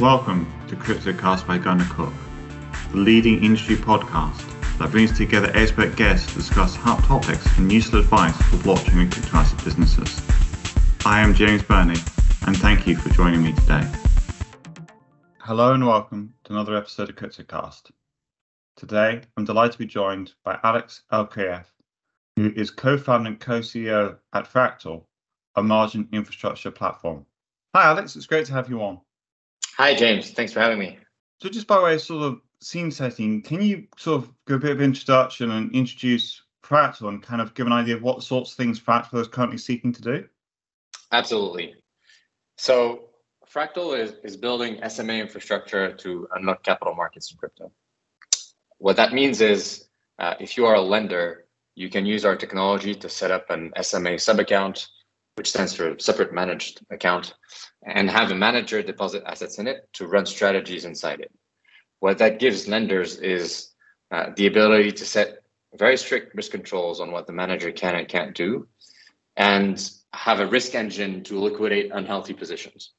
Welcome to CryptoCast by Gunnercooke, the leading industry podcast that brings together expert guests to discuss hot topics and useful advice for blockchain and crypto asset businesses. I am James Burnie, and thank you for joining me today. Hello and welcome to another episode of CryptoCast. Today, I'm delighted to be joined by Alex Elkrief, who is co-founder and co-CEO at Fractal, a margin infrastructure platform. Hi, Alex. It's great to have you on. Hi, James. Thanks for having me. So, just by way of sort of scene setting, can you sort of give a bit of introduction and introduce Fractal and kind of give an idea of what sorts of things Fractal is currently seeking to do? Absolutely. So, Fractal is, is building SMA infrastructure to unlock capital markets in crypto. What that means is uh, if you are a lender, you can use our technology to set up an SMA sub account which stands for separate managed account, and have a manager deposit assets in it to run strategies inside it. What that gives lenders is uh, the ability to set very strict risk controls on what the manager can and can't do, and have a risk engine to liquidate unhealthy positions.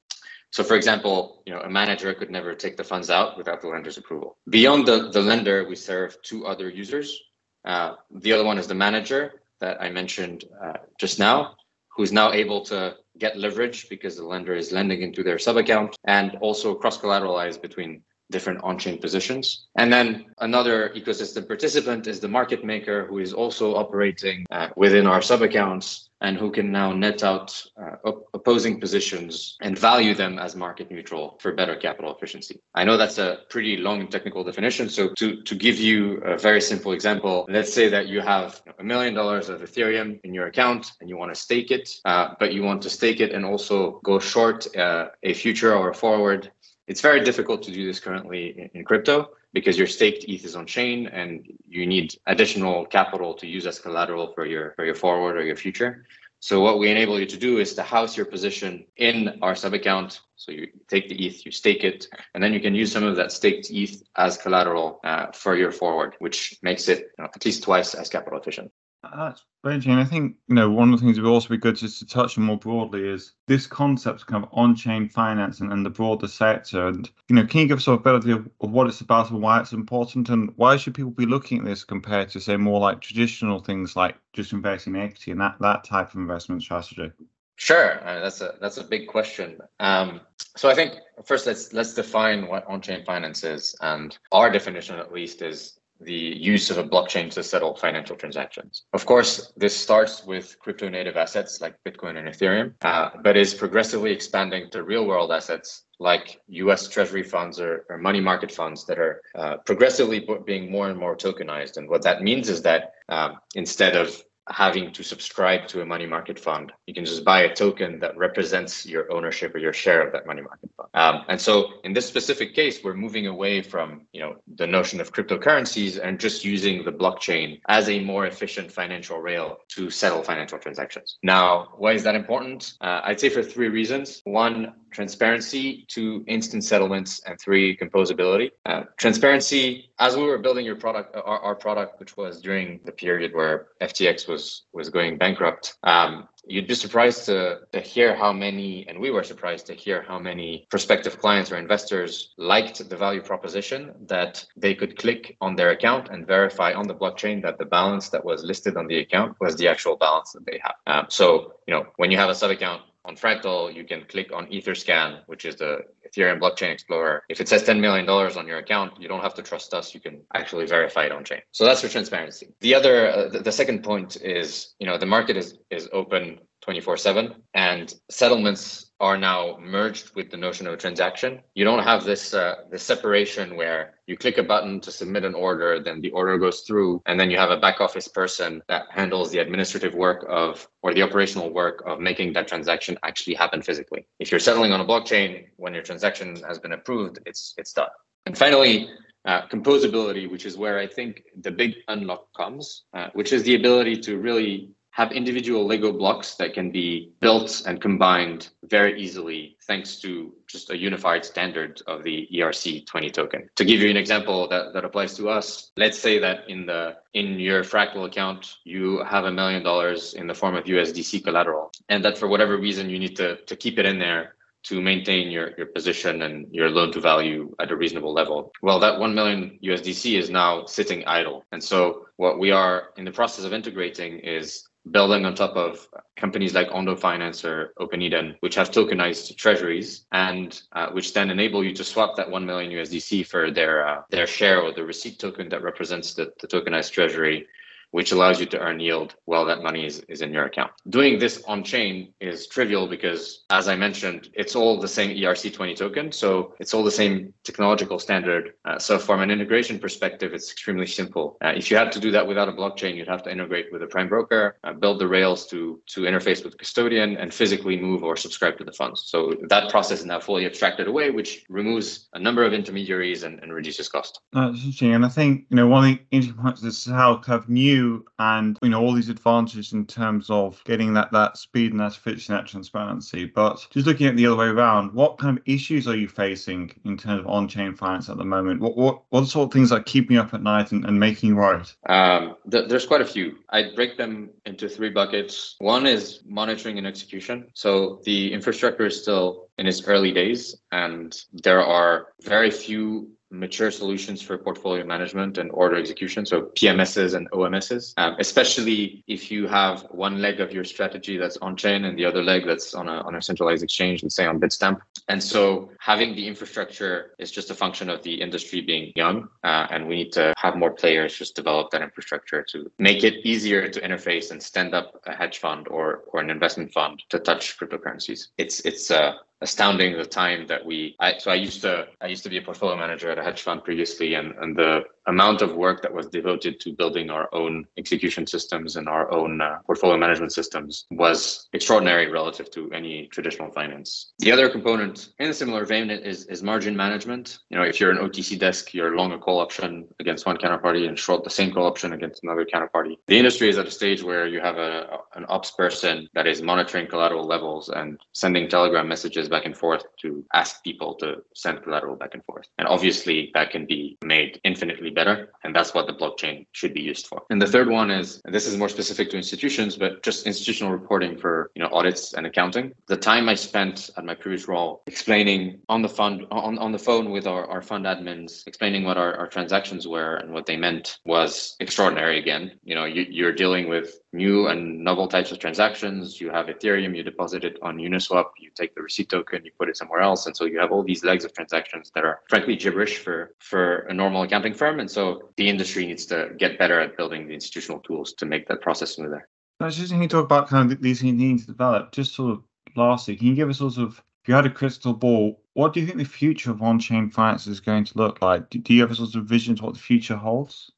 So, for example, you know, a manager could never take the funds out without the lender's approval. Beyond the, the lender, we serve two other users. Uh, the other one is the manager that I mentioned uh, just now, who's now able to get leverage because the lender is lending into their sub account and also cross collateralize between different on-chain positions. And then another ecosystem participant is the market maker who is also operating uh, within our sub accounts and who can now net out uh, opposing positions and value them as market neutral for better capital efficiency. I know that's a pretty long technical definition. So to, to give you a very simple example, let's say that you have a million dollars of Ethereum in your account and you want to stake it, uh, but you want to stake it and also go short uh, a future or a forward it's very difficult to do this currently in, in crypto because your staked ETH is on chain and you need additional capital to use as collateral for your for your forward or your future. So what we enable you to do is to house your position in our sub account. So you take the ETH, you stake it, and then you can use some of that staked ETH as collateral uh, for your forward, which makes it you know, at least twice as capital efficient. That's brilliant. I think you know one of the things would also be good just to touch on more broadly is this concept of kind of on-chain finance and, and the broader sector. And you know, can you give us a better idea of, of what it's about and why it's important, and why should people be looking at this compared to say more like traditional things like just investing in equity and that that type of investment strategy? Sure, uh, that's a that's a big question. Um, so I think first let's let's define what on-chain finance is, and our definition at least is the use of a blockchain to settle financial transactions. Of course, this starts with crypto native assets like Bitcoin and Ethereum, uh, but is progressively expanding to real world assets like US Treasury funds or, or money market funds that are uh, progressively being more and more tokenized. And what that means is that um, instead of having to subscribe to a money market fund. You can just buy a token that represents your ownership or your share of that money market fund. Um, and so in this specific case, we're moving away from you know the notion of cryptocurrencies and just using the blockchain as a more efficient financial rail to settle financial transactions. Now, why is that important? Uh, I'd say for three reasons. One, transparency, two, instant settlements, and three, composability. Uh, transparency, as we were building your product, our, our, product, which was during the period where FTX was was going bankrupt, um, you'd be surprised to, to hear how many, and we were surprised to hear how many prospective clients or investors liked the value proposition that they could click on their account and verify on the blockchain that the balance that was listed on the account was the actual balance that they have. Um, so, you know, when you have a sub account on Fractal, you can click on Etherscan, which is the Ethereum blockchain explorer. If it says $10 million on your account, you don't have to trust us. You can actually verify it on chain. So that's for transparency. The other, uh, the, the second point is, you know, the market is, is open 24 7 and settlements are now merged with the notion of a transaction. You don't have this uh, this separation where you click a button to submit an order, then the order goes through, and then you have a back office person that handles the administrative work of or the operational work of making that transaction actually happen physically. If you're settling on a blockchain, when your transaction has been approved, it's it's done. And finally, uh, composability, which is where I think the big unlock comes, uh, which is the ability to really have individual Lego blocks that can be built and combined very easily thanks to just a unified standard of the ERC20 token. To give you an example that, that applies to us, let's say that in the in your fractal account you have a million dollars in the form of USDC collateral and that for whatever reason you need to, to keep it in there to maintain your, your position and your loan to value at a reasonable level. Well, that 1 million USDC is now sitting idle. And so what we are in the process of integrating is building on top of companies like Ondo Finance or OpenEden, which have tokenized treasuries and uh, which then enable you to swap that 1 million USDC for their uh, their share or the receipt token that represents the, the tokenized treasury which allows you to earn yield while that money is, is in your account. Doing this on chain is trivial because, as I mentioned, it's all the same ERC20 token. So it's all the same technological standard. Uh, so, from an integration perspective, it's extremely simple. Uh, if you had to do that without a blockchain, you'd have to integrate with a prime broker, uh, build the rails to, to interface with custodian, and physically move or subscribe to the funds. So that process is now fully abstracted away, which removes a number of intermediaries and, and reduces cost. That's interesting. And I think, you know, one of the interesting points is how kind of new and you know all these advantages in terms of getting that that speed and that efficiency and that transparency. But just looking at the other way around, what kind of issues are you facing in terms of on-chain finance at the moment? What what what sort of things are keeping you up at night and, and making you worried? Um, th- there's quite a few. I break them into three buckets. One is monitoring and execution. So the infrastructure is still in its early days, and there are very few mature solutions for portfolio management and order execution, so PMSs and OMSs, um, especially if you have one leg of your strategy that's on chain and the other leg that's on a, on a centralized exchange, let's say on Bitstamp. And so having the infrastructure is just a function of the industry being young, uh, and we need to have more players just develop that infrastructure to make it easier to interface and stand up a hedge fund or, or an investment fund to touch cryptocurrencies. It's, it's, uh, astounding the time that we I, so i used to i used to be a portfolio manager at a hedge fund previously and and the amount of work that was devoted to building our own execution systems and our own uh, portfolio management systems was extraordinary relative to any traditional finance. The other component in a similar vein is is margin management. You know if you're an otc desk you're long a call option against one counterparty and short the same call option against another counterparty. The industry is at a stage where you have a an ops person that is monitoring collateral levels and sending telegram messages back and forth to ask people to send collateral back and forth. And obviously, that can be made infinitely better. And that's what the blockchain should be used for. And the third one is, this is more specific to institutions, but just institutional reporting for you know audits and accounting. The time I spent at my previous role explaining on the fund on, on the phone with our, our fund admins, explaining what our, our transactions were and what they meant was extraordinary again. You know, you, you're dealing with new and novel types of transactions. You have Ethereum, you deposit it on Uniswap, you take the receipt token, you put it somewhere else. And so you have all these legs of transactions that are frankly gibberish for, for a normal accounting firm. And so the industry needs to get better at building the institutional tools to make that process smoother. That's just you talk about kind of these things needing to develop. Just sort of lastly, can you give us sort of if you had a crystal ball, what do you think the future of on-chain finance is going to look like? Do you have a sort of vision to what the future holds?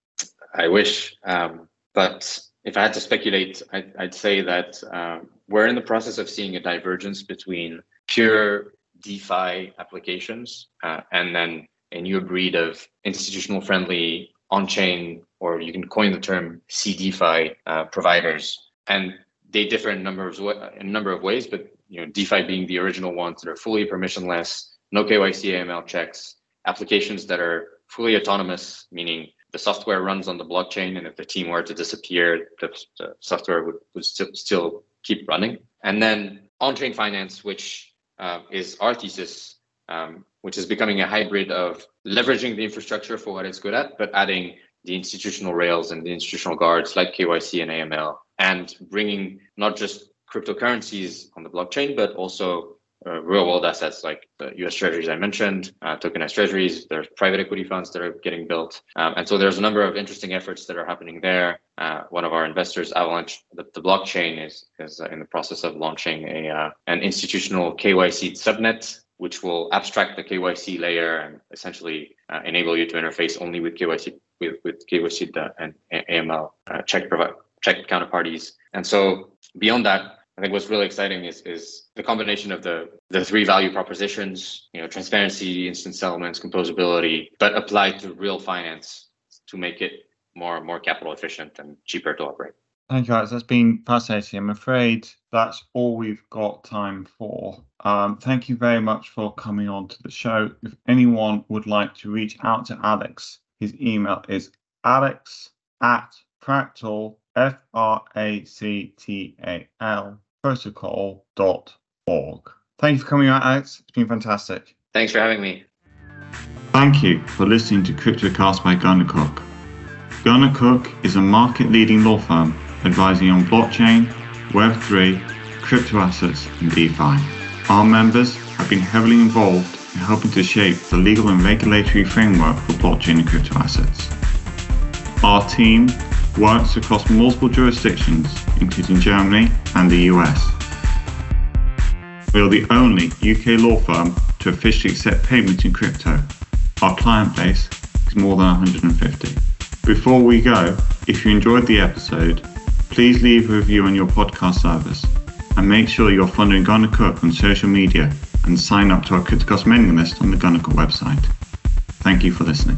I wish, um, but if I had to speculate, I'd, I'd say that um, we're in the process of seeing a divergence between pure DeFi applications uh, and then a new breed of institutional friendly on chain, or you can coin the term CeDeFi uh, providers. And they differ in a number of, in a number of ways, but you know, DeFi being the original ones that are fully permissionless, no KYC AML checks, applications that are fully autonomous, meaning the software runs on the blockchain, and if the team were to disappear, the, the software would, would still, still keep running. And then on-chain finance, which uh, is our thesis, um, which is becoming a hybrid of leveraging the infrastructure for what it's good at, but adding the institutional rails and the institutional guards like KYC and AML, and bringing not just cryptocurrencies on the blockchain, but also uh, real world assets like the US treasuries I mentioned, uh, tokenized treasuries. There's private equity funds that are getting built. Um, and so there's a number of interesting efforts that are happening there. Uh, one of our investors, Avalanche, the, the blockchain is, is in the process of launching a uh, an institutional KYC subnet which will abstract the KYC layer and essentially uh, enable you to interface only with KYC with, with KYC and AML uh, check provide check counterparties. And so beyond that, I think what's really exciting is is the combination of the the three value propositions, you know, transparency, instant settlements, composability, but applied to real finance to make it more more capital efficient and cheaper to operate. Thank you, Alex. That's been fascinating. I'm afraid that's all we've got time for. Um, thank you very much for coming on to the show. If anyone would like to reach out to Alex, his email is alex at fractal F R A C T A L protocol.org. Thank you for coming out, Alex. It's been fantastic. Thanks for having me. Thank you for listening to CryptoCast by Gunnercooke. Gunnar Cook is a market leading law firm advising on blockchain, Web3, crypto assets, and DeFi. Our members have been heavily involved in helping to shape the legal and regulatory framework for blockchain and crypto assets. Our team works across multiple jurisdictions, including Germany and the US. We are the only UK law firm to officially accept payments in crypto. Our client base is more than 150. Before we go, if you enjoyed the episode, please leave a review on your podcast service and make sure you're following Gunnercooke on social media and sign up to our CryptoCast mailing list on the Gunnercooke website. Thank you for listening.